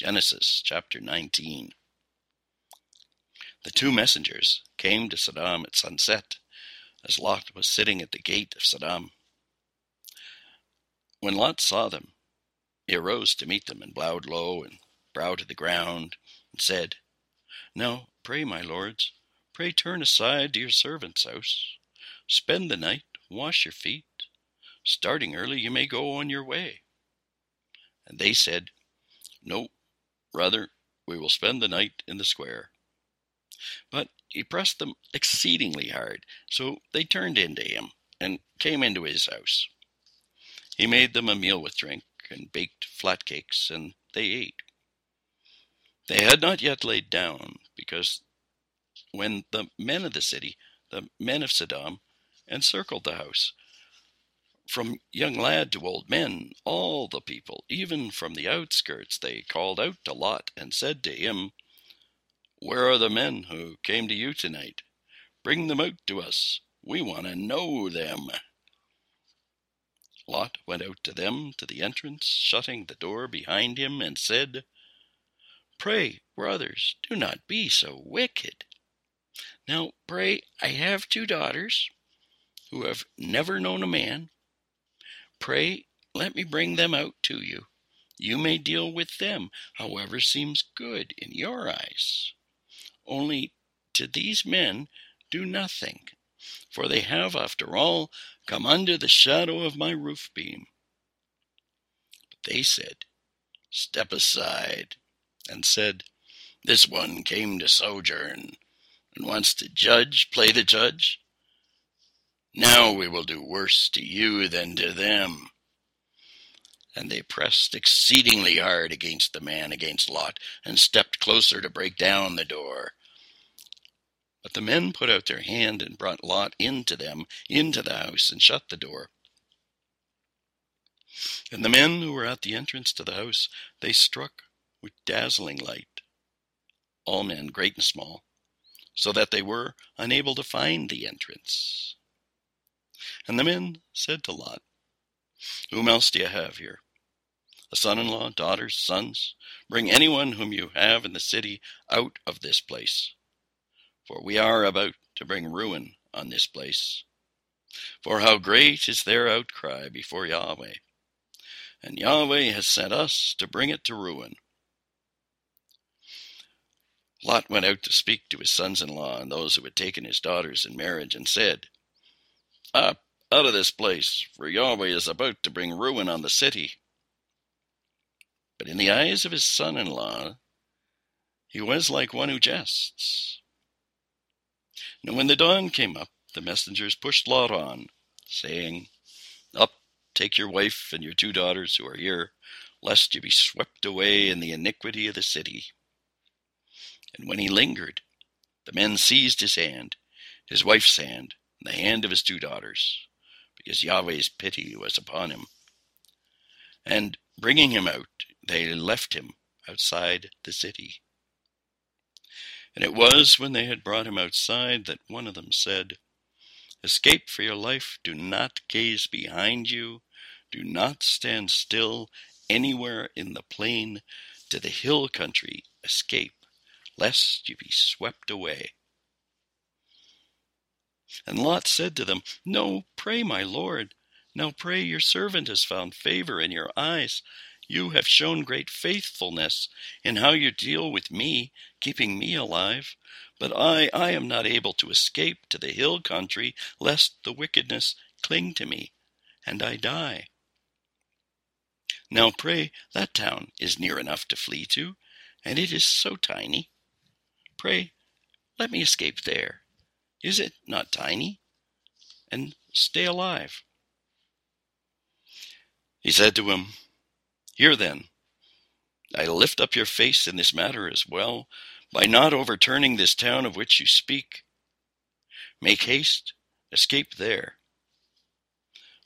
Genesis chapter 19. The two messengers came to Sodom at sunset, as Lot was sitting at the gate of Sodom. When Lot saw them, he arose to meet them and bowed low and bowed to the ground and said, Now pray, my lords, pray turn aside to your servant's house, spend the night, wash your feet. Starting early, you may go on your way. And they said, No, rather, we will spend the night in the square. But he pressed them exceedingly hard, so they turned into him and came into his house. He made them a meal with drink and baked flat cakes, and they ate. They had not yet laid down, because when the men of the city, the men of Sodom, encircled the house, from young lad to old men, all the people, even from the outskirts, they called out to Lot and said to him, Where are the men who came to you tonight? Bring them out to us. We want to know them. Lot went out to them to the entrance, shutting the door behind him, and said, Pray, brothers, do not be so wicked. Now, pray, I have two daughters who have never known a man Pray let me bring them out to you. You may deal with them however seems good in your eyes. Only to these men do nothing, for they have, after all, come under the shadow of my roof beam. But they said, Step aside, and said, This one came to sojourn, and wants to judge, play the judge. Now we will do worse to you than to them. And they pressed exceedingly hard against the man, against Lot, and stepped closer to break down the door. But the men put out their hand and brought Lot into them, into the house, and shut the door. And the men who were at the entrance to the house, they struck with dazzling light, all men, great and small, so that they were unable to find the entrance. And the men said to Lot, Whom else do you have here? A son in law, daughters, sons? Bring anyone whom you have in the city out of this place. For we are about to bring ruin on this place. For how great is their outcry before Yahweh! And Yahweh has sent us to bring it to ruin. Lot went out to speak to his sons in law and those who had taken his daughters in marriage, and said, Up, out of this place, for Yahweh is about to bring ruin on the city. But in the eyes of his son in law, he was like one who jests. Now when the dawn came up, the messengers pushed Lot on, saying, Up, take your wife and your two daughters who are here, lest you be swept away in the iniquity of the city. And when he lingered, the men seized his hand, his wife's hand, and the hand of his two daughters because Yahweh's pity was upon him. And bringing him out, they left him outside the city. And it was when they had brought him outside that one of them said, Escape for your life, do not gaze behind you, do not stand still anywhere in the plain, to the hill country escape, lest you be swept away. And Lot said to them, No, pray, my lord. Now pray, your servant has found favor in your eyes. You have shown great faithfulness in how you deal with me, keeping me alive. But I, I am not able to escape to the hill country, lest the wickedness cling to me, and I die. Now pray, that town is near enough to flee to, and it is so tiny. Pray, let me escape there is it not tiny? And stay alive. He said to him, Here then, I lift up your face in this matter as well, by not overturning this town of which you speak. Make haste, escape there.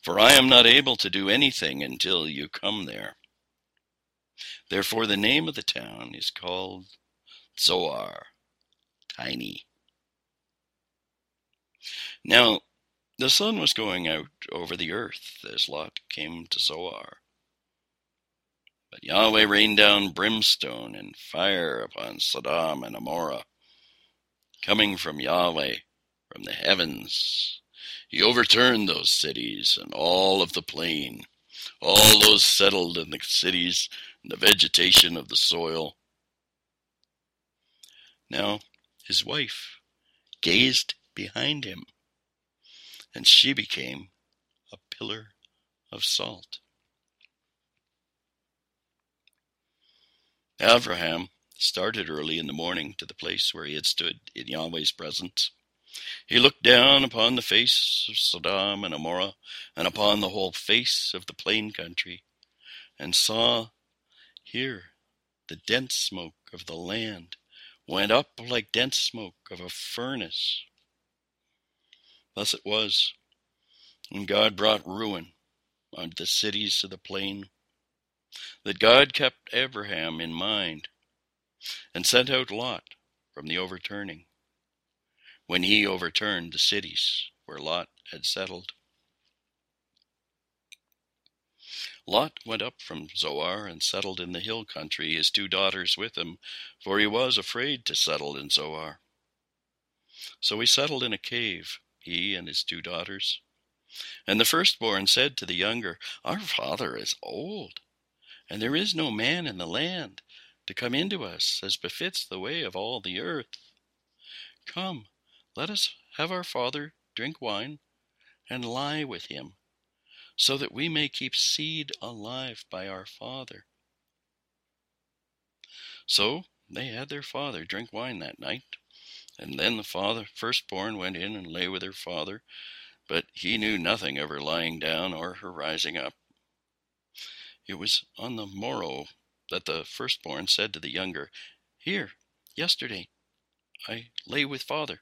For I am not able to do anything until you come there. Therefore, the name of the town is called Zoar, tiny. Now the sun was going out over the earth as Lot came to Zoar. But Yahweh rained down brimstone and fire upon Sodom and Gomorrah, coming from Yahweh, from the heavens. He overturned those cities and all of the plain, all those settled in the cities and the vegetation of the soil. Now his wife gazed behind him, and she became a pillar of salt. Abraham started early in the morning to the place where he had stood in Yahweh's presence. He looked down upon the face of Sodom and Gomorrah, and upon the whole face of the plain country, and saw here the dense smoke of the land went up like dense smoke of a furnace. Thus it was, when God brought ruin on the cities of the plain that God kept Abraham in mind and sent out Lot from the overturning when he overturned the cities where Lot had settled. Lot went up from Zoar and settled in the hill country, his two daughters with him, for he was afraid to settle in Zoar. So he settled in a cave, he and his two daughters. And the firstborn said to the younger, Our father is old, and there is no man in the land to come into us as befits the way of all the earth. Come, let us have our father drink wine and lie with him, so that we may keep seed alive by our father. So they had their father drink wine that night, and then the father firstborn went in and lay with her father, but he knew nothing of her lying down or her rising up. It was on the morrow that the firstborn said to the younger, Here, yesterday, I lay with father.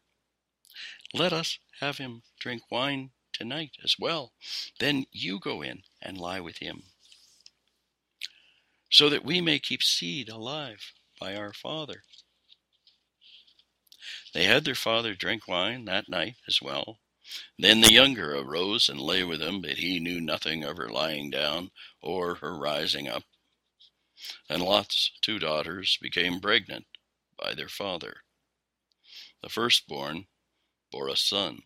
Let us have him drink wine tonight as well. Then you go in and lie with him, so that we may keep seed alive by our father. They had their father drink wine that night as well, then the younger arose and lay with him, but he knew nothing of her lying down or her rising up. And Lot's two daughters became pregnant by their father. The firstborn bore a son,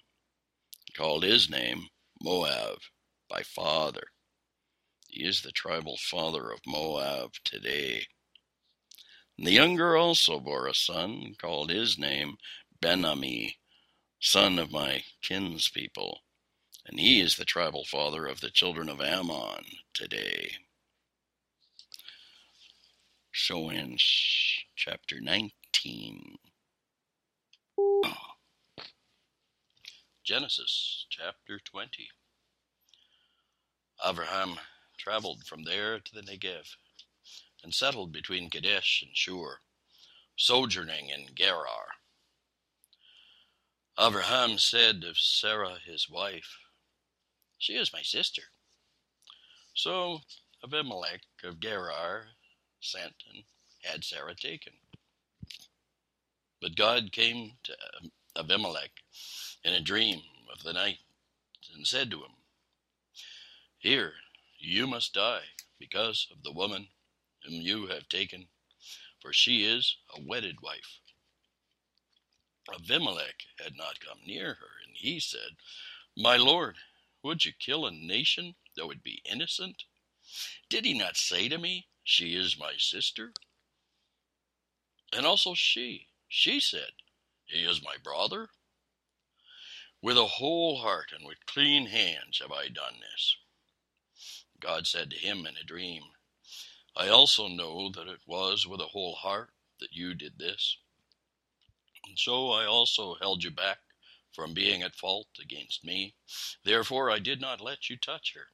called his name Moab by father. He is the tribal father of Moab today. The younger also bore a son, called his name Ben-ammi son of my kinspeople, and he is the tribal father of the children of Ammon today. Showing chapter 19. Genesis chapter 20. Abraham traveled from there to the Negev and settled between Kadesh and Shur, sojourning in Gerar. Abraham said of Sarah his wife, She is my sister. So Abimelech of Gerar sent and had Sarah taken. But God came to Abimelech in a dream of the night and said to him, Here, you must die because of the woman whom you have taken, for she is a wedded wife. Abimelech had not come near her, and he said, My lord, would you kill a nation that would be innocent? Did he not say to me, She is my sister? And also she, she said, He is my brother. With a whole heart and with clean hands have I done this. God said to him in a dream, I also know that it was with a whole heart that you did this. And so I also held you back from being at fault against me. Therefore I did not let you touch her.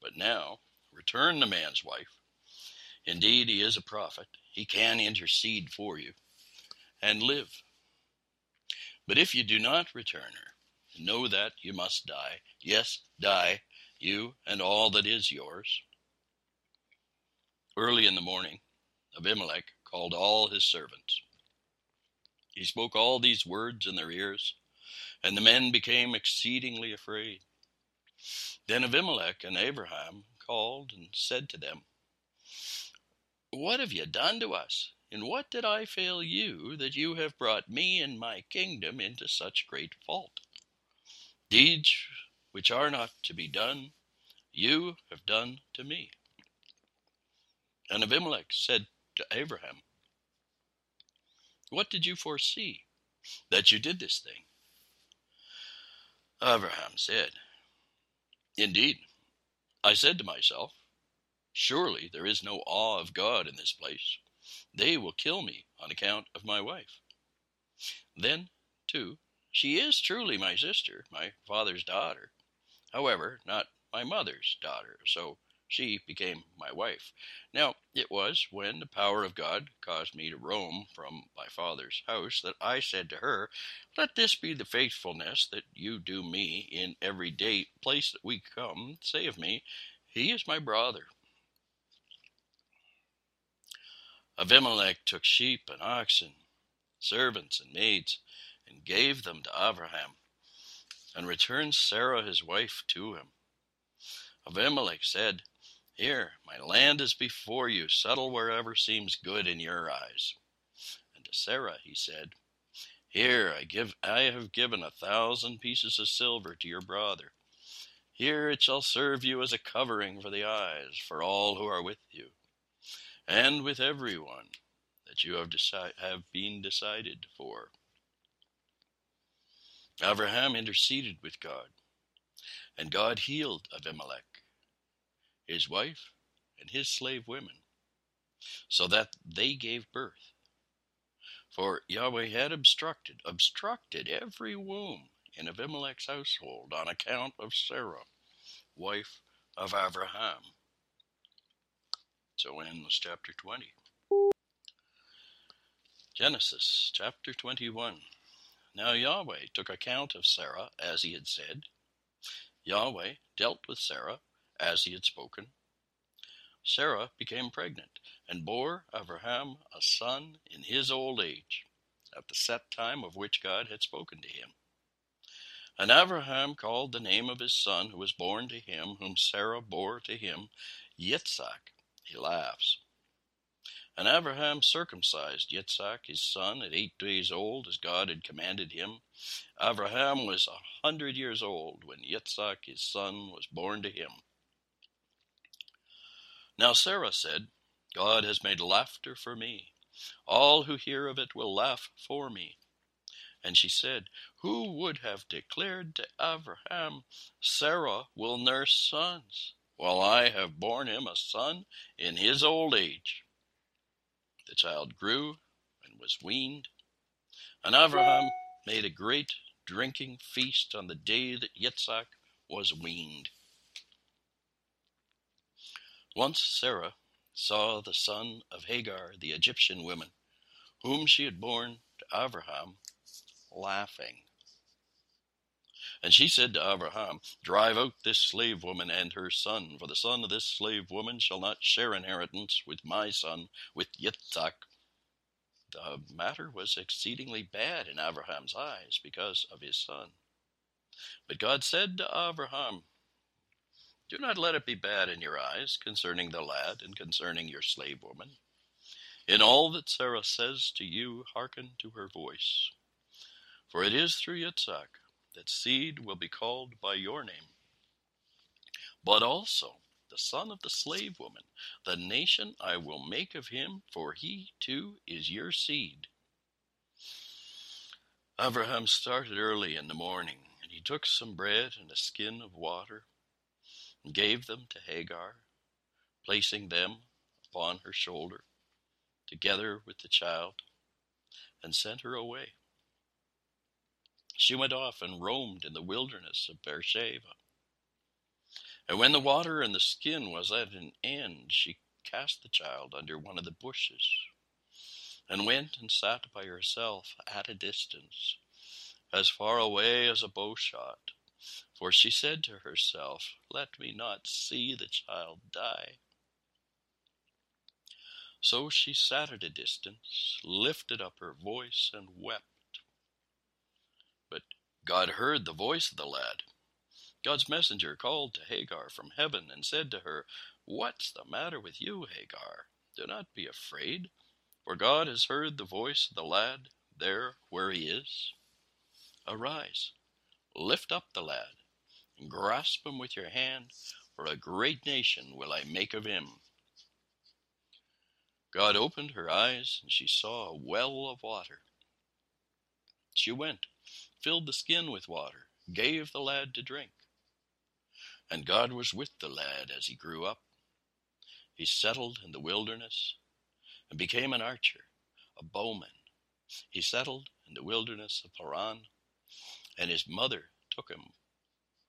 But now return the man's wife. Indeed, he is a prophet. He can intercede for you and live. But if you do not return her, know that you must die. Yes, die, you and all that is yours. Early in the morning, Abimelech called all his servants he spoke all these words in their ears, and the men became exceedingly afraid. Then Abimelech and Abraham called and said to them, What have you done to us? In what did I fail you that you have brought me and my kingdom into such great fault? Deeds which are not to be done, you have done to me. And Abimelech said to Abraham, What did you foresee that you did this thing? Abraham said, Indeed, I said to myself, Surely there is no awe of God in this place. They will kill me on account of my wife. Then, too, she is truly my sister, my father's daughter. However, not my mother's daughter, so she became my wife. Now, it was when the power of God caused me to roam from my father's house that I said to her, Let this be the faithfulness that you do me in every day place that we come. Say of me, He is my brother. Abimelech took sheep and oxen, servants and maids, and gave them to Abraham, and returned Sarah his wife to him. Abimelech said, Here, my land is before you, settle wherever seems good in your eyes. And to Sarah he said, Here, I give I have given a thousand pieces of silver to your brother. Here it shall serve you as a covering for the eyes for all who are with you, and with every one that you have, have been decided for. Abraham interceded with God, and God healed Abimelech, his wife, and his slave women, so that they gave birth. For Yahweh had obstructed, obstructed every womb in Abimelech's household on account of Sarah, wife of Abraham. So ends chapter 20. Genesis chapter 21. Now Yahweh took account of Sarah as he had said. Yahweh dealt with Sarah as he had spoken. Sarah became pregnant and bore Abraham a son in his old age, at the set time of which God had spoken to him. And Abraham called the name of his son who was born to him, whom Sarah bore to him, Yitzhak. He laughs. And Abraham circumcised Yitzhak his son at eight days old, as God had commanded him. Abraham was a hundred years old when Yitzhak his son was born to him. Now Sarah said, God has made laughter for me. All who hear of it will laugh for me. And she said, Who would have declared to Abraham, Sarah will nurse sons, while I have borne him a son in his old age? The child grew and was weaned, and Abraham made a great drinking feast on the day that Yitzhak was weaned. Once Sarah saw the son of Hagar, the Egyptian woman, whom she had borne to Abraham, laughing. And she said to Abraham, Drive out this slave woman and her son, for the son of this slave woman shall not share inheritance with my son, with Yitzhak. The matter was exceedingly bad in Abraham's eyes because of his son. But God said to Abraham, Do not let it be bad in your eyes concerning the lad and concerning your slave woman. In all that Sarah says to you, hearken to her voice. For it is through Yitzhak that seed will be called by your name. But also the son of the slave woman, the nation I will make of him, for he too is your seed. Abraham started early in the morning, and he took some bread and a skin of water, and gave them to Hagar, placing them upon her shoulder, together with the child, and sent her away. She went off and roamed in the wilderness of Beersheba. And when the water in the skin was at an end, she cast the child under one of the bushes, and went and sat by herself at a distance, as far away as a bow shot. For she said to herself, Let me not see the child die. So she sat at a distance, lifted up her voice, and wept. But God heard the voice of the lad. God's messenger called to Hagar from heaven and said to her, What's the matter with you, Hagar? Do not be afraid, for God has heard the voice of the lad there where he is. Arise, lift up the lad, and grasp him with your hand, for a great nation will I make of him. God opened her eyes, and she saw a well of water. She went, filled the skin with water, gave the lad to drink. And God was with the lad as he grew up. He settled in the wilderness and became an archer, a bowman. He settled in the wilderness of Paran and his mother took him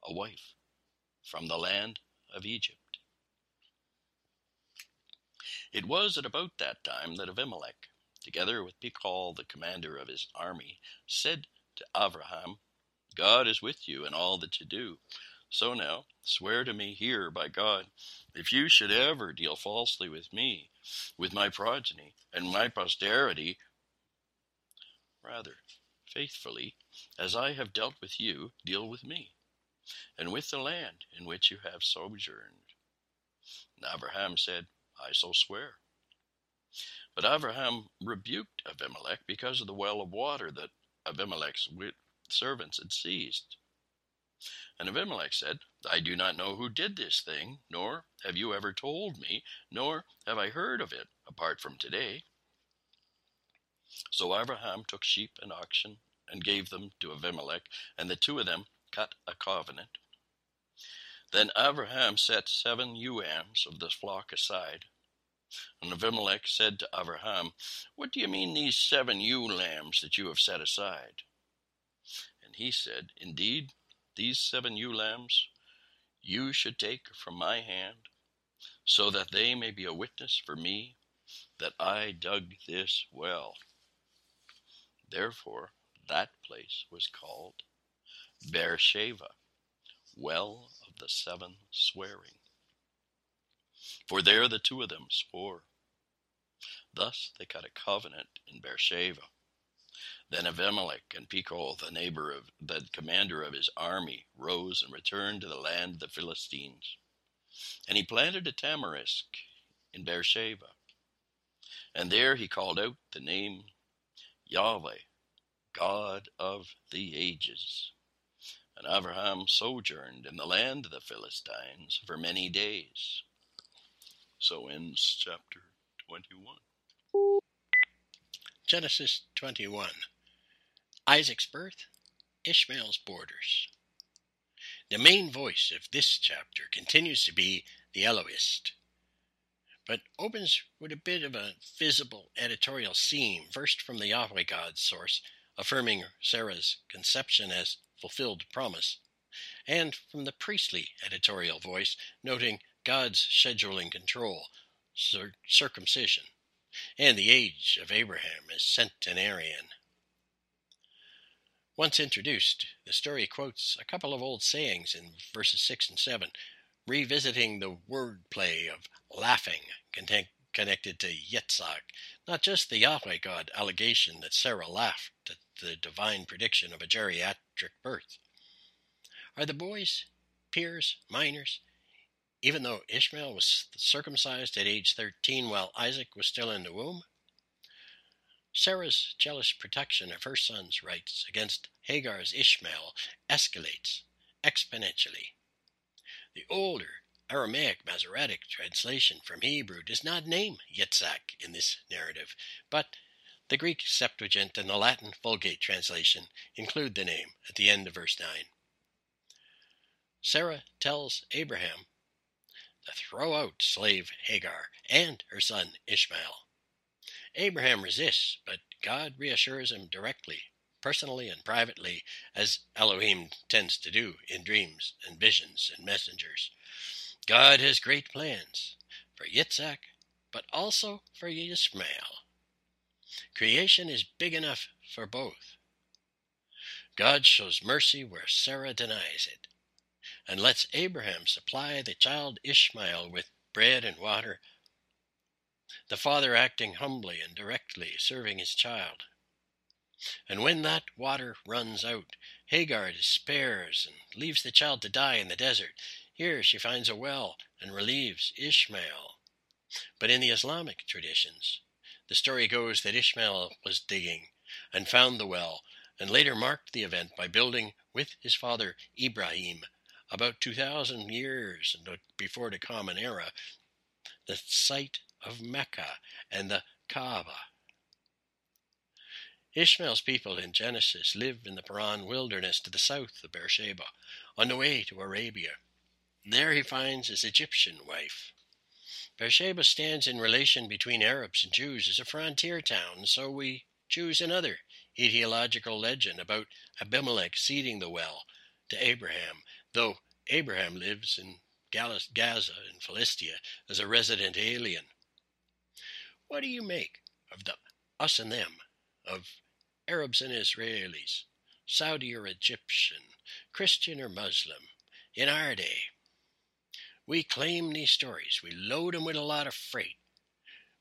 a wife from the land of Egypt. It was at about that time that Abimelech, together with Pichol, the commander of his army, said to Abraham, God is with you in all that you do. So now, swear to me here by God, if you should ever deal falsely with me, with my progeny, and my posterity, rather, faithfully, as I have dealt with you, deal with me, and with the land in which you have sojourned. And Abraham said, I so swear. But Abraham rebuked Abimelech because of the well of water that Abimelech's servants had seized. And Abimelech said, I do not know who did this thing, nor have you ever told me, nor have I heard of it, apart from today. So Abraham took sheep and oxen and gave them to Abimelech, and the two of them cut a covenant. Then Abraham set seven ewe lambs of the flock aside. And Abimelech said to Abraham, What do you mean these seven ewe lambs that you have set aside? And he said, Indeed, these seven ewe lambs you should take from my hand, so that they may be a witness for me that I dug this well. Therefore, that place was called Beersheba, well of the seven swearing. For there the two of them swore. Thus they cut a covenant in Beersheba. Then Abimelech and Pichol, the neighbor of the commander of his army, rose and returned to the land of the Philistines. And he planted a tamarisk in Beersheba. And there he called out the name Yahweh, God of the ages. And Abraham sojourned in the land of the Philistines for many days. So ends chapter 21. Genesis 21 Isaac's birth, Ishmael's borders. The main voice of this chapter continues to be the Elohist, but opens with a bit of a visible editorial scene, first from the Yahweh God source, affirming Sarah's conception as fulfilled promise, and from the priestly editorial voice, noting God's scheduling control, cir- circumcision, and the age of Abraham as centenarian. Once introduced, the story quotes a couple of old sayings in verses 6 and 7, revisiting the wordplay of laughing connected to Yitzhak, not just the Yahweh God allegation that Sarah laughed at the divine prediction of a geriatric birth. Are the boys peers, minors, even though Ishmael was circumcised at age 13 while Isaac was still in the womb? Sarah's jealous protection of her son's rights against Hagar's Ishmael escalates exponentially. The older Aramaic Masoretic translation from Hebrew does not name Yitzhak in this narrative, but the Greek Septuagint and the Latin Vulgate translation include the name at the end of verse 9. Sarah tells Abraham to throw out slave Hagar and her son Ishmael. Abraham resists, but God reassures him directly, personally and privately, as Elohim tends to do in dreams and visions and messengers. God has great plans for Yitzhak, but also for Ishmael. Creation is big enough for both. God shows mercy where Sarah denies it, and lets Abraham supply the child Ishmael with bread and water, the father acting humbly and directly, serving his child. And when that water runs out, Hagar despairs and leaves the child to die in the desert, Here she finds a well and relieves Ishmael. But in the Islamic traditions, the story goes that Ishmael was digging and found the well and later marked the event by building with his father Ibrahim about 2,000 years before the Common Era the site of Mecca and the Kaaba. Ishmael's people in Genesis live in the Paran wilderness to the south of Beersheba, on the way to Arabia. There he finds his Egyptian wife. Beersheba stands in relation between Arabs and Jews as a frontier town, so we choose another etiological legend about Abimelech ceding the well to Abraham, though Abraham lives in Gaza in Philistia as a resident alien. What do you make of the us and them, of Arabs and Israelis, Saudi or Egyptian, Christian or Muslim, in our day? We claim these stories, we load them with a lot of freight.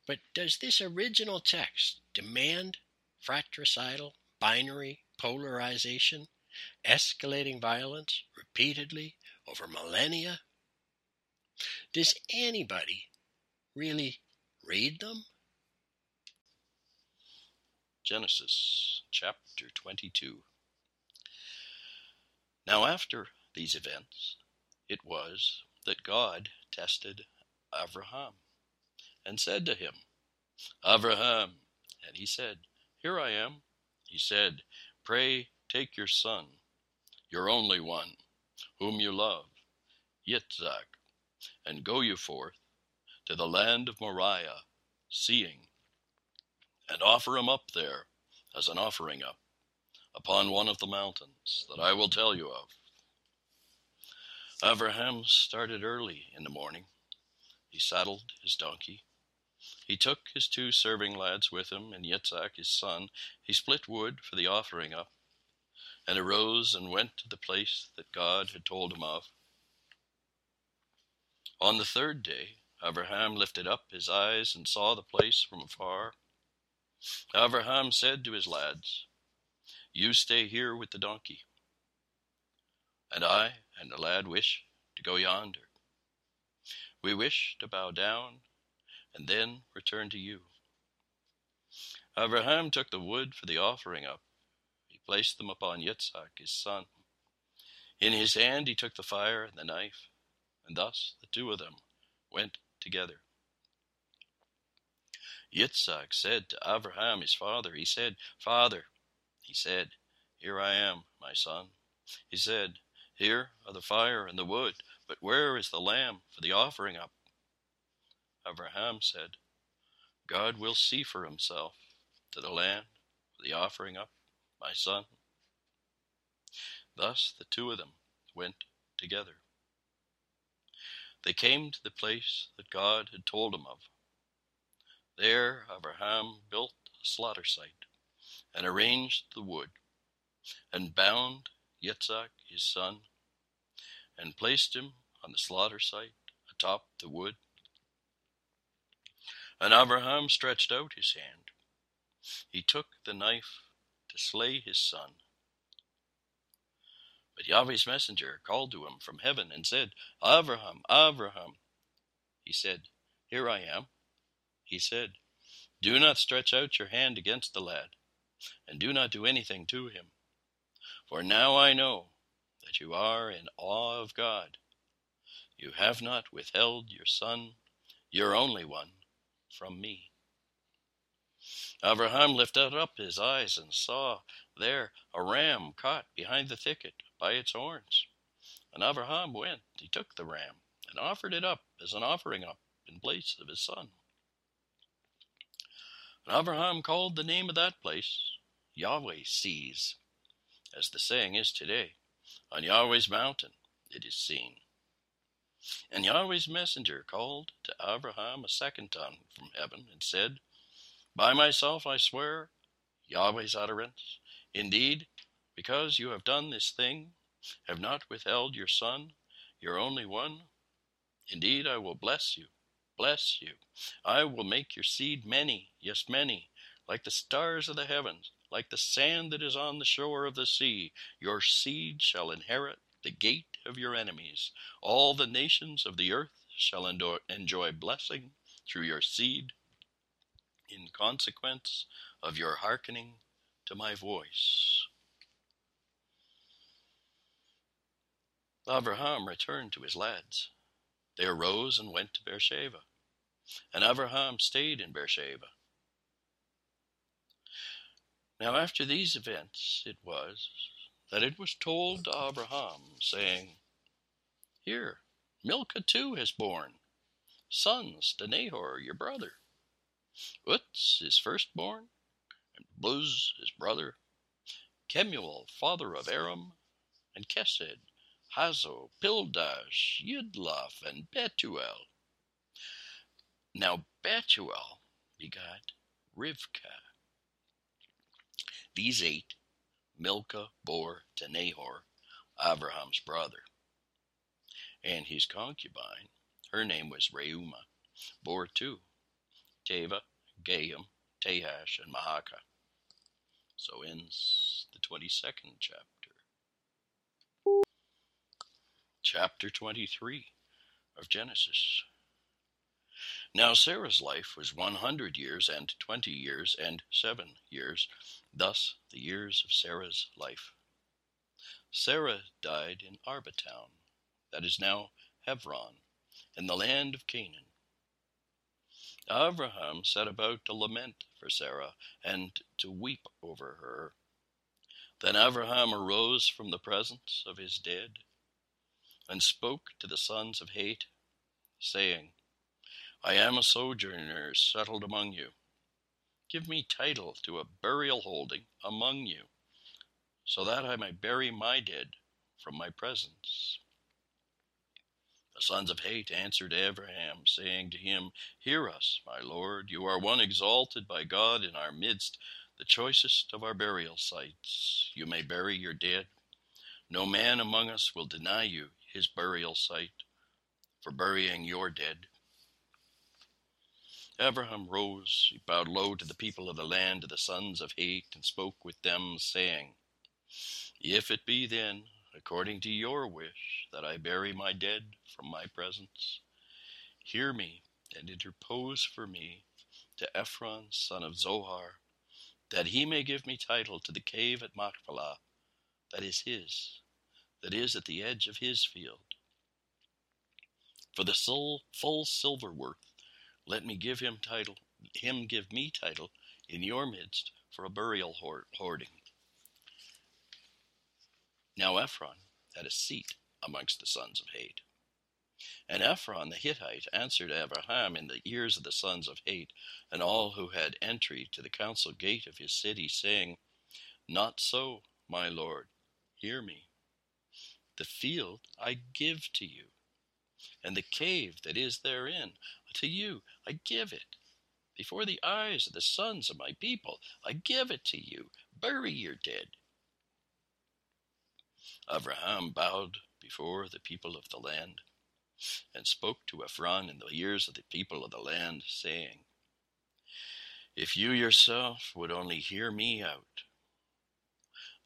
But does this original text demand fratricidal, binary polarization, escalating violence repeatedly over millennia? Does anybody really read them? Genesis chapter 22. Now, after these events, it was that God tested Abraham and said to him, Abraham, and he said, Here I am. He said, Pray take your son, your only one, whom you love, Yitzhak, and go you forth to the land of Moriah, seeing, and offer him up there as an offering up upon one of the mountains that I will tell you of. Abraham started early in the morning. He saddled his donkey. He took his two serving lads with him, and Yitzhak his son. He split wood for the offering up, and arose and went to the place that God had told him of. On the third day, Abraham lifted up his eyes and saw the place from afar. Abraham said to his lads, You stay here with the donkey, and I and the lad wish to go yonder. We wish to bow down and then return to you. Abraham took the wood for the offering up. He placed them upon Yitzhak, his son. In his hand he took the fire and the knife, and thus the two of them went together. Yitzhak said to Abraham his father, He said, Father, he said, Here I am, my son. He said, here are the fire and the wood, but where is the lamb for the offering up? Abraham said, God will see for himself to the land for the offering up, my son. Thus the two of them went together. They came to the place that God had told him of. There Abraham built a slaughter site and arranged the wood and bound Yitzhak his son and placed him on the slaughter site atop the wood. And Abraham stretched out his hand. He took the knife to slay his son. But Yahweh's messenger called to him from heaven and said, Abraham, Abraham. He said, Here I am. He said, Do not stretch out your hand against the lad, and do not do anything to him. For now I know that you are in awe of God. You have not withheld your Son, your only one, from me. Abraham lifted up his eyes and saw there a ram caught behind the thicket by its horns. And Abraham went, he took the ram, and offered it up as an offering up in place of his son. And Abraham called the name of that place Yahweh sees, as the saying is today. On Yahweh's mountain it is seen. And Yahweh's messenger called to Abraham a second time from heaven and said, By myself I swear, Yahweh's utterance, indeed, because you have done this thing, have not withheld your son, your only one, indeed I will bless you, bless you. I will make your seed many, yes, many, like the stars of the heavens, like the sand that is on the shore of the sea. Your seed shall inherit the gate of your enemies. All the nations of the earth shall enjoy blessing through your seed in consequence of your hearkening to my voice. Abraham returned to his lads. They arose and went to Beersheba, and Abraham stayed in Beersheba. Now, after these events, it was that it was told to Abraham, saying, Here, Milcah too has borne sons to Nahor your brother. Uz his firstborn, and Buz his brother, Kemuel father of Aram, and Kesed, Hazo, Pildash, Yidlaf, and Betuel. Now Betuel begot Rivkah. These eight Milcah bore to Nahor, Abraham's brother. And his concubine, her name was Reumah, bore two, Teva, Gaham, Tahash, and Mahakah. So ends the 22nd chapter. Chapter 23 of Genesis. Now Sarah's life was 100 years and 20 years and 7 years, thus the years of Sarah's life. Sarah died in Arbatown, that is now Hebron, in the land of Canaan. Abraham set about to lament for Sarah and to weep over her. Then Abraham arose from the presence of his dead and spoke to the sons of Het, saying, I am a sojourner settled among you. Give me title to a burial holding among you, so that I may bury my dead from my presence. The sons of Het answered Abraham, saying to him, Hear us, my lord, you are one exalted by God in our midst, the choicest of our burial sites. You may bury your dead. No man among us will deny you his burial site for burying your dead. Abraham rose, he bowed low to the people of the land, to the sons of Het, and spoke with them, saying, If it be then, according to your wish, that I bury my dead from my presence, hear me and interpose for me to Ephron, son of Zohar, that he may give me title to the cave at Machpelah, that is his, that is at the edge of his field. For the full silver worth let me give him title, him give me title in your midst for a burial hoarding. Now Ephron had a seat amongst the sons of Het. And Ephron the Hittite answered Abraham in the ears of the sons of Het, and all who had entry to the council gate of his city, saying, Not so, my lord, hear me. The field I give to you, and the cave that is therein to you I give it. Before the eyes of the sons of my people, I give it to you. Bury your dead. Abraham bowed before the people of the land and spoke to Ephron in the ears of the people of the land, saying, If you yourself would only hear me out,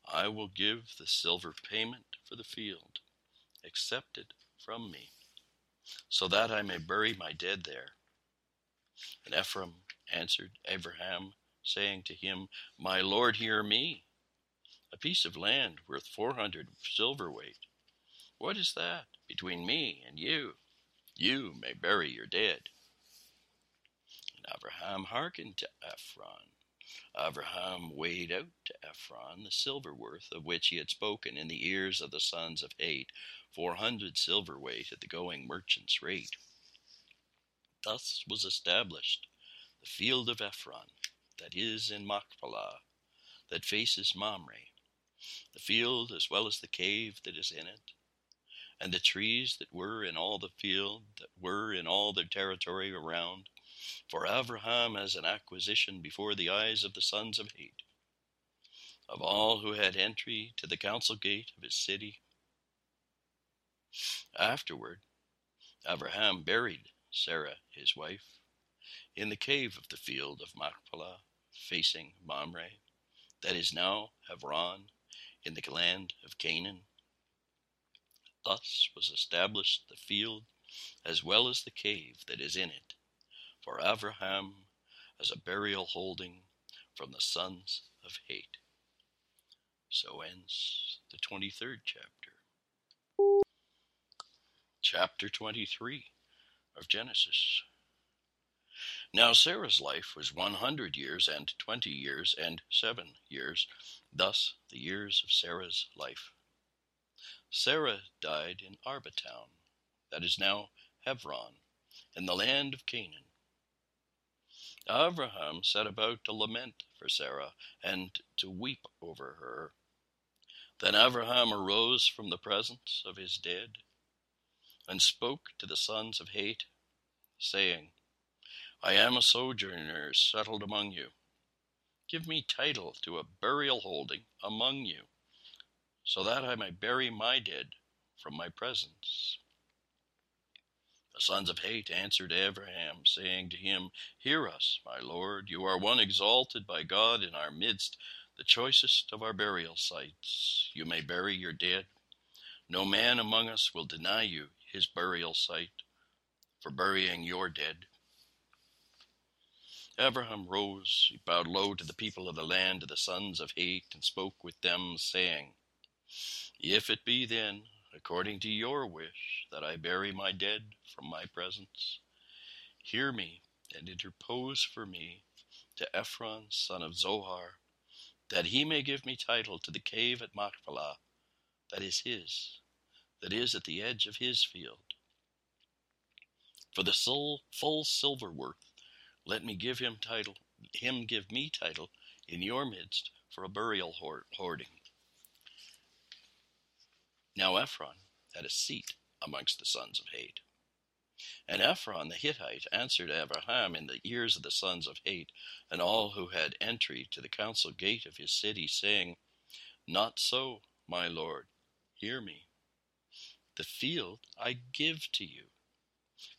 I will give the silver payment for the field, accepted from me so that I may bury my dead there. And Ephron answered Abraham, saying to him, My lord, hear me. A piece of land worth four hundred silver weight. What is that between me and you? You may bury your dead. And Abraham hearkened to Ephron. Abraham weighed out to Ephron the silver worth of which he had spoken in the ears of the sons of Het, four hundred silver weight at the going merchant's rate. Thus was established the field of Ephron, that is in Machpelah, that faces Mamre, the field as well as the cave that is in it, and the trees that were in all the field, that were in all the territory around, for Abraham as an acquisition before the eyes of the sons of Het, of all who had entry to the council gate of his city, Afterward, Abraham buried Sarah, his wife, in the cave of the field of Machpelah, facing Mamre, that is now Hebron, in the land of Canaan. Thus was established the field as well as the cave that is in it, for Abraham as a burial holding from the sons of Het. So ends the 23rd chapter. Chapter 23 of Genesis. Now Sarah's life was one hundred years and twenty years and seven years, thus the years of Sarah's life. Sarah died in Arba town, that is now Hebron, in the land of Canaan. Abraham set about to lament for Sarah and to weep over her. Then Abraham arose from the presence of his dead and spoke to the sons of Heth, saying, I am a sojourner settled among you. Give me title to a burial holding among you, so that I may bury my dead from my presence. The sons of Heth answered Abraham, saying to him, Hear us, my lord, you are one exalted by God in our midst, the choicest of our burial sites. You may bury your dead. No man among us will deny you his burial site for burying your dead. Abraham rose, he bowed low to the people of the land, to the sons of Heth, and spoke with them, saying, If it be then, according to your wish, that I bury my dead from my presence, hear me and interpose for me to Ephron, son of Zohar, that he may give me title to the cave at Machpelah, that is his, that is at the edge of his field. For the full, full silver worth let me give him title, him give me title in your midst for a burial hoarding. Now Ephron had a seat amongst the sons of Heth. And Ephron the Hittite answered Abraham in the ears of the sons of Heth and all who had entry to the council gate of his city, saying, Not so, my lord, hear me. The field I give to you,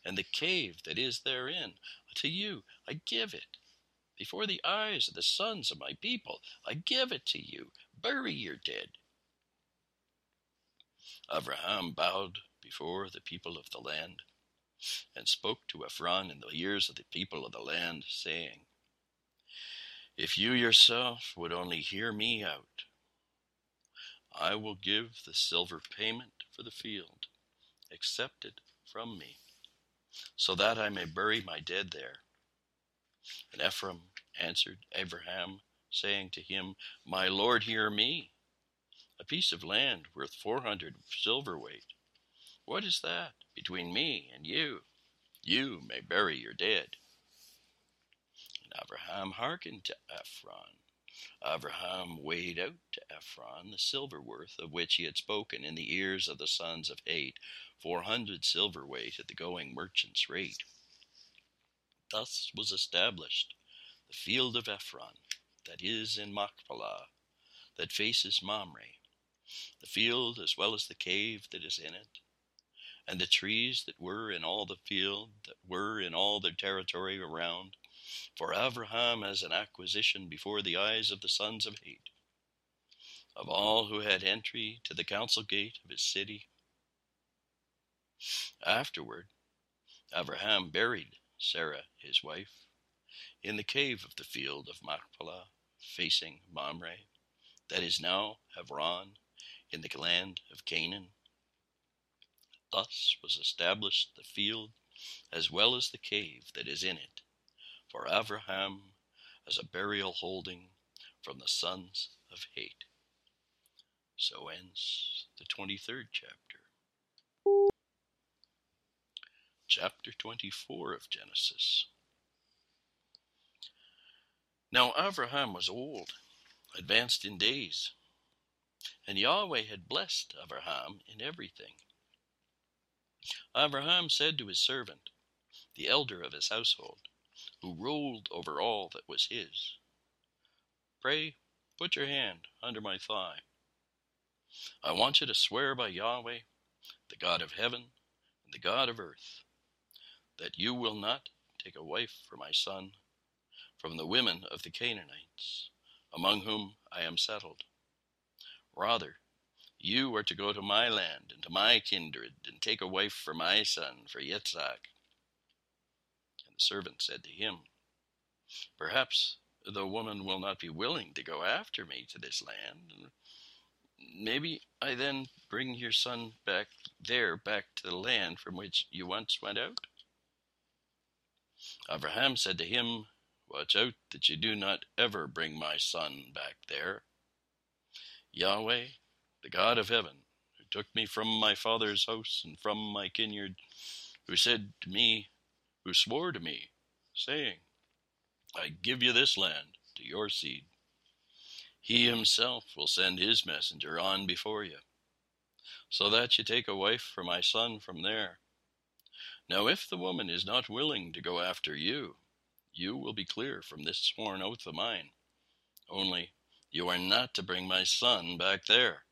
and the cave that is therein to you. I give it. Before the eyes of the sons of my people, I give it to you. Bury your dead. Abraham bowed before the people of the land and spoke to Ephron in the ears of the people of the land, saying, If you yourself would only hear me out, I will give the silver payment for the field, accepted from me so that I may bury my dead there. And Ephron answered Abraham, saying to him, My lord, hear me. A piece of land worth four hundred silver weight. What is that between me and you? You may bury your dead. And Abraham hearkened to Ephron. Abraham weighed out to Ephron the silver worth of which he had spoken in the ears of the sons of Heth, four hundred silver weight at the going merchant's rate. Thus was established the field of Ephron, that is in Machpelah, that faces Mamre, the field as well as the cave that is in it, and the trees that were in all the field, that were in all the territory around, for Abraham as an acquisition before the eyes of the sons of Heth, of all who had entry to the council gate of his city, Afterward, Abraham buried Sarah, his wife, in the cave of the field of Machpelah, facing Mamre, that is now Hebron, in the land of Canaan. Thus was established the field as well as the cave that is in it, for Abraham as a burial holding from the sons of Heth. So ends the 23rd chapter chapter 24 of Genesis. Now Abraham was old, advanced in days, and Yahweh had blessed Abraham in everything. Abraham said to his servant, the elder of his household, who ruled over all that was his, Pray, put your hand under my thigh. I want you to swear by Yahweh, the God of heaven and the God of earth, that you will not take a wife for my son from the women of the Canaanites, among whom I am settled. Rather, You are to go to my land and to my kindred, and take a wife for my son, for Yitzhak. And the servant said to him, Perhaps the woman will not be willing to go after me to this land. Maybe I then bring your son back there, back to the land from which you once went out? Abraham said to him, Watch out that you do not ever bring my son back there. Yahweh, the God of heaven, who took me from my father's house and from my kindred, who said to me, who swore to me, saying, I give you this land to your seed. He himself will send his messenger on before you, so that you take a wife for my son from there. Now, if the woman is not willing to go after you, you will be clear from this sworn oath of mine. Only you are not to bring my son back there.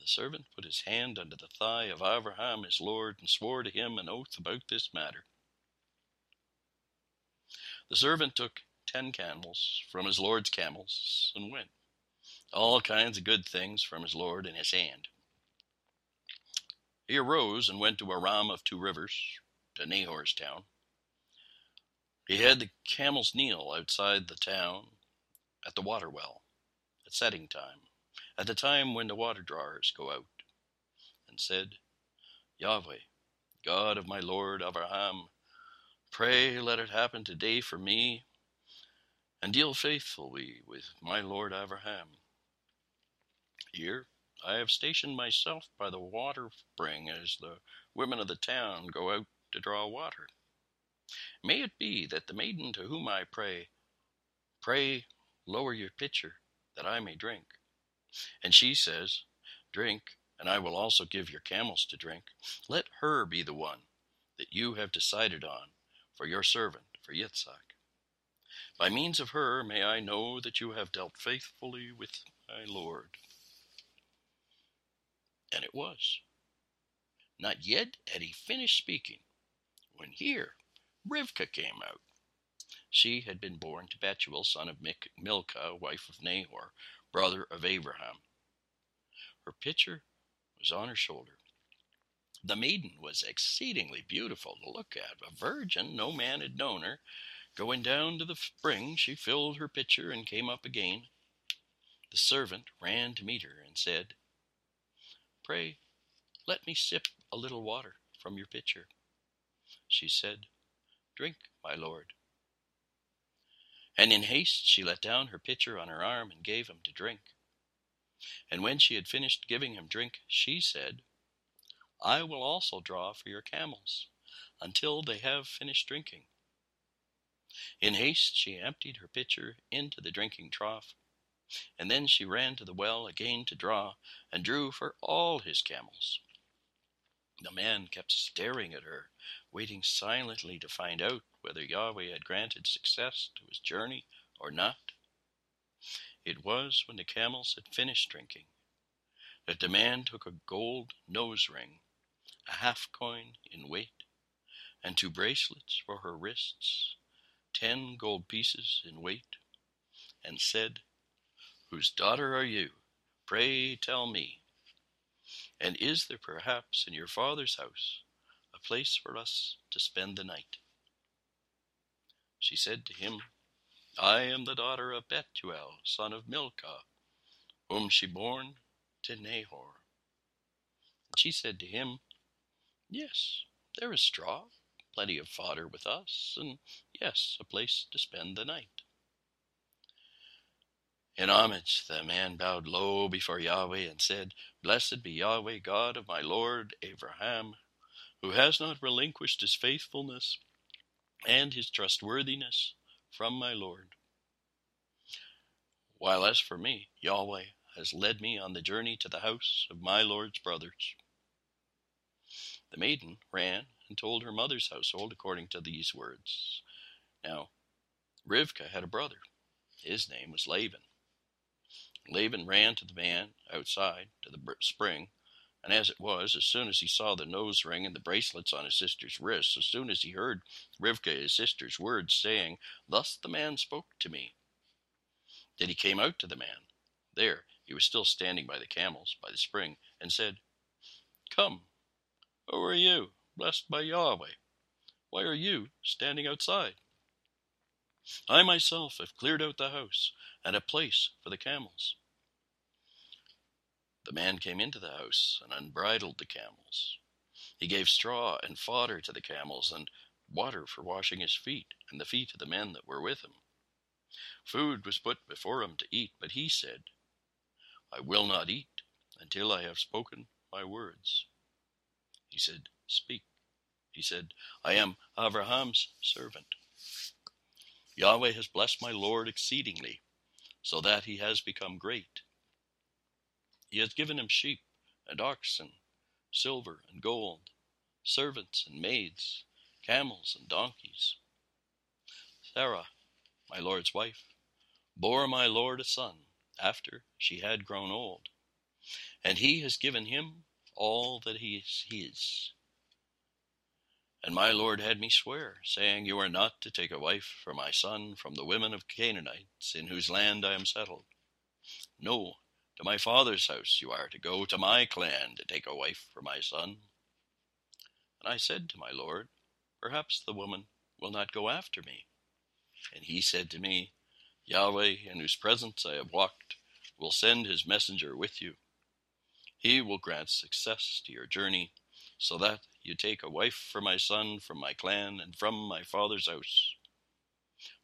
The servant put his hand under the thigh of Abraham his lord and swore to him an oath about this matter. The servant took ten camels from his lord's camels and went, all kinds of good things from his lord in his hand. He arose and went to Aram of two rivers, to Nahor's town. He had the camels kneel outside the town at the water well at setting time, at the time when the water drawers go out, and said, Yahweh, God of my Lord Abraham, pray let it happen today for me, and deal faithfully with my Lord Abraham. Here I have stationed myself by the water spring as the women of the town go out to draw water. May it be that the maiden to whom I pray, pray lower your pitcher that I may drink. And she says, Drink, and I will also give your camels to drink. Let her be the one that you have decided on for your servant, for Yitzhak. By means of her may I know that you have dealt faithfully with my Lord. And it was. Not yet had he finished speaking, when here Rivka came out. She had been born to Bethuel, son of Milcah, wife of Nahor, brother of Abraham. Her pitcher was on her shoulder. The maiden was exceedingly beautiful to look at, a virgin, no man had known her. Going down to the spring, she filled her pitcher and came up again. The servant ran to meet her and said, Pray, let me sip a little water from your pitcher. She said, Drink, my lord. And in haste she let down her pitcher on her arm and gave him to drink. And when she had finished giving him drink, she said, I will also draw for your camels until they have finished drinking. In haste she emptied her pitcher into the drinking trough, and then she ran to the well again to draw, and drew for all his camels. The man kept staring at her, waiting silently to find out whether Yahweh had granted success to his journey or not. It was when the camels had finished drinking that the man took a gold nose ring, a half coin in weight, and two bracelets for her wrists, ten gold pieces in weight, and said, Whose daughter are you? Pray tell me. And is there perhaps in your father's house a place for us to spend the night? She said to him, I am the daughter of Bethuel, son of Milcah, whom she born to Nahor. And she said to him, Yes, there is straw, plenty of fodder with us, and yes, a place to spend the night. In homage, the man bowed low before Yahweh and said, Blessed be Yahweh, God of my Lord Abraham, who has not relinquished his faithfulness and his trustworthiness from my Lord. While as for me, Yahweh has led me on the journey to the house of my Lord's brothers. The maiden ran and told her mother's household according to these words. Now, Rivkah had a brother. His name was Laban. Laban ran to the man outside to the spring, and as it was, as soon as he saw the nose ring and the bracelets on his sister's wrists, as soon as he heard Rivkah his sister's words, saying, Thus the man spoke to me. Then he came out to the man. There he was still standing by the camels, by the spring, and said, Come, who are you, blessed by Yahweh? Why are you standing outside? I myself have cleared out the house and a place for the camels. The man came into the house and unbridled the camels. He gave straw and fodder to the camels and water for washing his feet and the feet of the men that were with him. Food was put before him to eat, but he said, I will not eat until I have spoken my words. He said, Speak. He said, I am Abraham's servant. Yahweh has blessed my Lord exceedingly, so that he has become great. He has given him sheep and oxen, silver and gold, servants and maids, camels and donkeys. Sarah, my Lord's wife, bore my Lord a son after she had grown old, and he has given him all that is his. And my Lord had me swear, saying, You are not to take a wife for my son from the women of Canaanites, in whose land I am settled. No, to my father's house you are to go, to my clan to take a wife for my son. And I said to my Lord, Perhaps the woman will not go after me. And he said to me, Yahweh, in whose presence I have walked, will send his messenger with you. He will grant success to your journey, so that you take a wife for my son from my clan and from my father's house.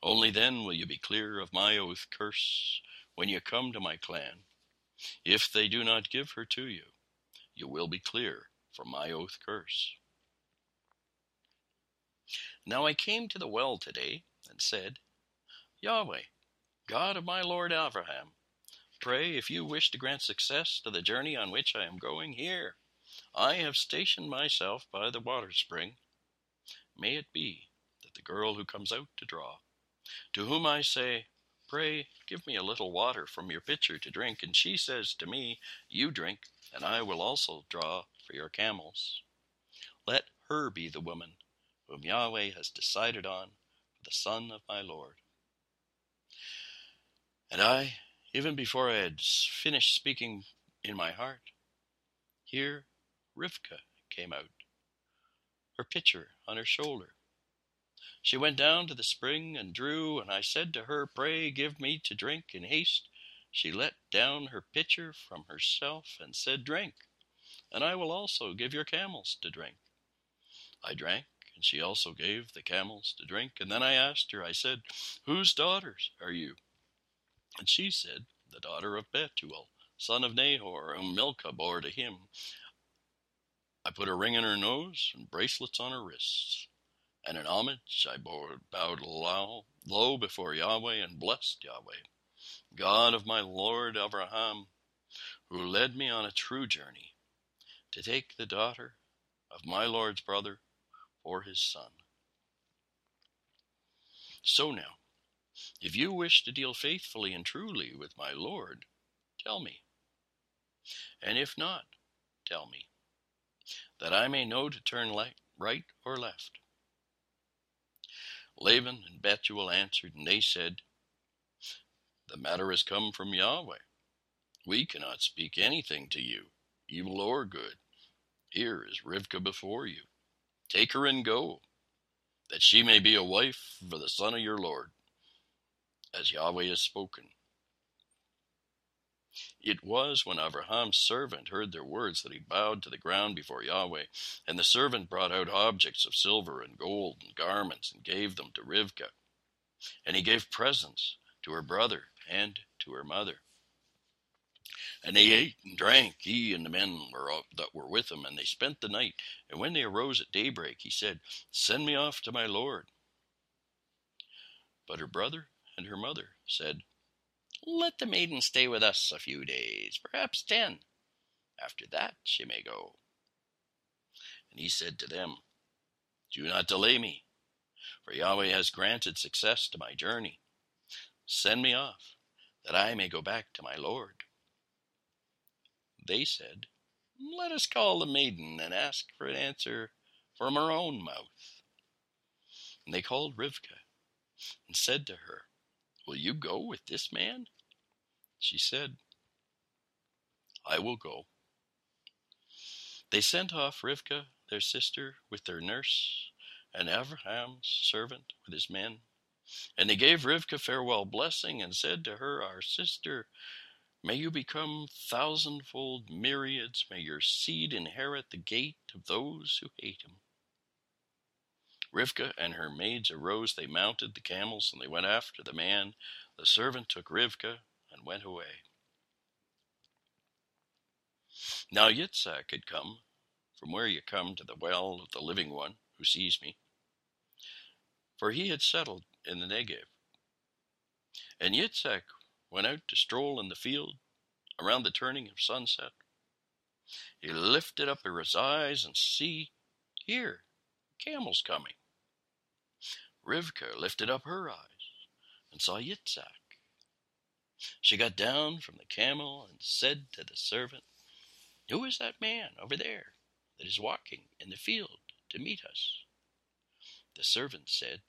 Only then will you be clear of my oath curse when you come to my clan. If they do not give her to you, you will be clear from my oath curse. Now I came to the well today and said, Yahweh, God of my Lord Abraham, pray if you wish to grant success to the journey on which I am going here. I have stationed myself by the water spring. May it be that the girl who comes out to draw, to whom I say, Pray give me a little water from your pitcher to drink, and she says to me, You drink, and I will also draw for your camels. Let her be the woman whom Yahweh has decided on for the son of my Lord. And I, even before I had finished speaking in my heart, here Rivka came out, her pitcher on her shoulder. She went down to the spring and drew, and I said to her, Pray give me to drink in haste. She let down her pitcher from herself and said, Drink, and I will also give your camels to drink. I drank, and she also gave the camels to drink. And then I asked her, I said, Whose daughters are you? And she said, The daughter of Bethuel, son of Nahor, whom Milcah bore to him. I put a ring in her nose and bracelets on her wrists. And in homage I bowed low, before Yahweh and blessed Yahweh, God of my Lord Abraham, who led me on a true journey to take the daughter of my Lord's brother for his son. So now, if you wish to deal faithfully and truly with my Lord, tell me. And if not, tell me, that I may know to turn right or left. Laban and Bethuel answered, and they said, The matter has come from Yahweh. We cannot speak anything to you, evil or good. Here is Rivka before you. Take her and go, that she may be a wife for the son of your Lord as Yahweh has spoken. It was when Abraham's servant heard their words that he bowed to the ground before Yahweh, and the servant brought out objects of silver and gold and garments and gave them to Rivkah. And he gave presents to her brother and to her mother. And they ate and drank, he and the men were that were with him, and they spent the night. And when they arose at daybreak, he said, Send me off to my lord. But her brother and her mother said, Let the maiden stay with us a few days, perhaps ten. After that she may go. And he said to them, Do not delay me, for Yahweh has granted success to my journey. Send me off, that I may go back to my Lord. They said, Let us call the maiden and ask for an answer from her own mouth. And they called Rivkah and said to her, Will you go with this man? She said, I will go. They sent off Rivka, their sister, with their nurse, and Abraham's servant with his men. And they gave Rivka farewell blessing and said to her, Our sister, may you become thousandfold myriads, may your seed inherit the gate of those who hate him. Rivka and her maids arose, they mounted the camels, and they went after the man. The servant took Rivka and went away. Now Yitzhak had come from where you come to the well of the living one who sees me, for he had settled in the Negev. And Yitzhak went out to stroll in the field around the turning of sunset. He lifted up his eyes and see, here, camels coming. Rivka lifted up her eyes and saw Yitzhak. She got down from the camel and said to the servant, Who is that man over there that is walking in the field to meet us? The servant said,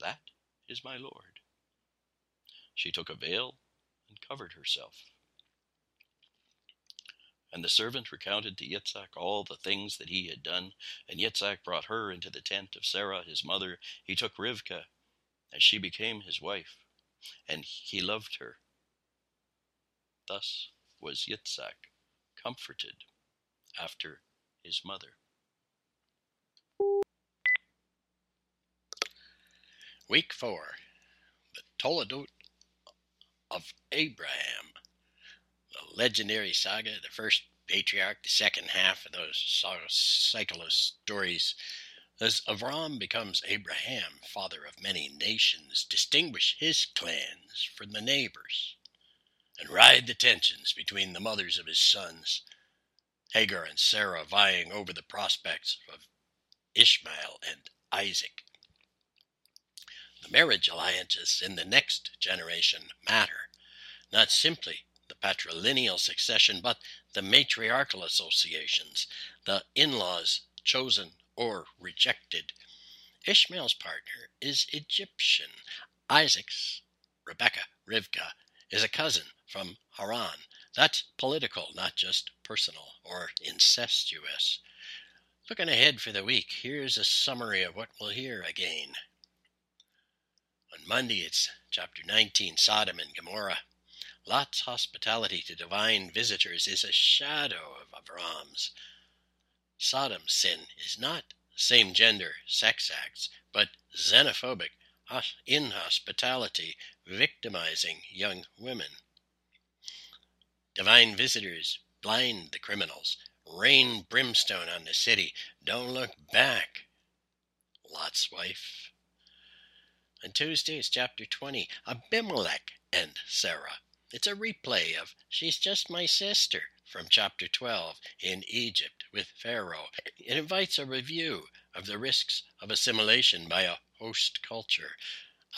That is my Lord. She took a veil and covered herself. And the servant recounted to Yitzhak all the things that he had done. And Yitzhak brought her into the tent of Sarah his mother. He took Rivkah, and she became his wife, and he loved her. Thus was Yitzhak comforted after his mother. Week 4 The Toledot of Abraham the legendary saga, the first patriarch, the second half of those cycle of stories, as Avram becomes Abraham, father of many nations, distinguish his clans from the neighbors, and ride the tensions between the mothers of his sons, Hagar and Sarah vying over the prospects of Ishmael and Isaac. The marriage alliances in the next generation matter, not simply the patrilineal succession, but the matriarchal associations, the in laws chosen or rejected. Ishmael's partner is Egyptian. Isaac's, Rebecca, Rivka, is a cousin from Haran. That's political, not just personal or incestuous. Looking ahead for the week, here's a summary of what we'll hear again. On Monday, it's chapter 19, Sodom and Gomorrah. Lot's hospitality to divine visitors is a shadow of Avram's. Sodom's sin is not same gender sex acts, but xenophobic inhospitality victimizing young women. Divine visitors blind the criminals, rain brimstone on the city, don't look back. Lot's wife. On Tuesday, it's chapter 20 Abimelech and Sarah. It's a replay of She's Just My Sister from chapter 12 in Egypt with Pharaoh. It invites a review of the risks of assimilation by a host culture.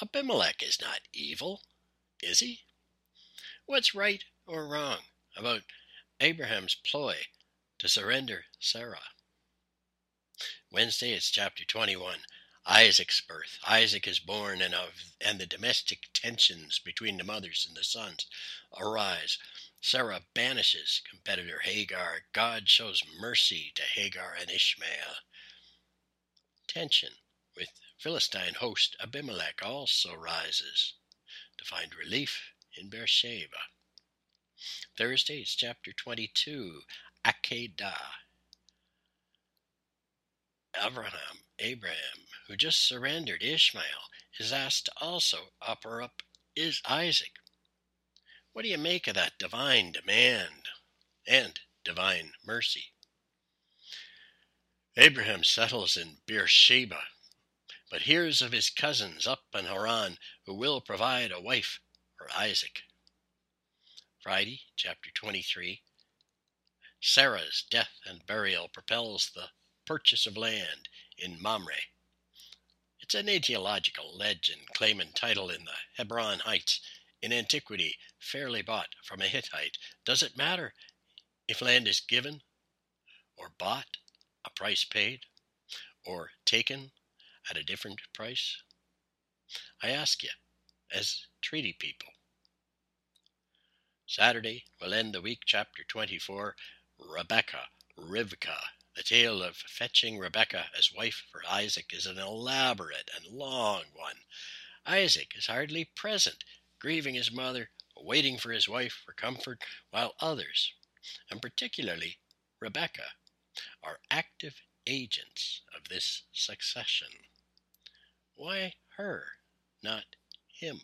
Abimelech is not evil, is he? What's right or wrong about Abraham's ploy to surrender Sarah? Wednesday is chapter 21 Isaac's birth. Isaac is born, and of and the domestic tensions between the mothers and the sons arise. Sarah banishes competitor Hagar. God shows mercy to Hagar and Ishmael. Tension with Philistine host Abimelech also rises to find relief in Beersheba. Thursday chapter 22, Akedah. Abraham, Abraham who just surrendered Ishmael, is asked to also offer up is Isaac. What do you make of that divine demand and divine mercy? Abraham settles in Beersheba, but hears of his cousins up in Haran who will provide a wife for Isaac. Friday, chapter 23. Sarah's death and burial propels the purchase of land in Mamre. It's an aetiological legend claiming title in the Hebron Heights in antiquity, fairly bought from a Hittite. Does it matter if land is given or bought, a price paid, or taken at a different price? I ask you, as treaty people. Saturday will end the week, chapter 24, Rebecca, Rivka. The tale of fetching Rebecca as wife for Isaac is an elaborate and long one. Isaac is hardly present, grieving his mother, waiting for his wife for comfort, while others, and particularly Rebecca, are active agents of this succession. Why her, not him?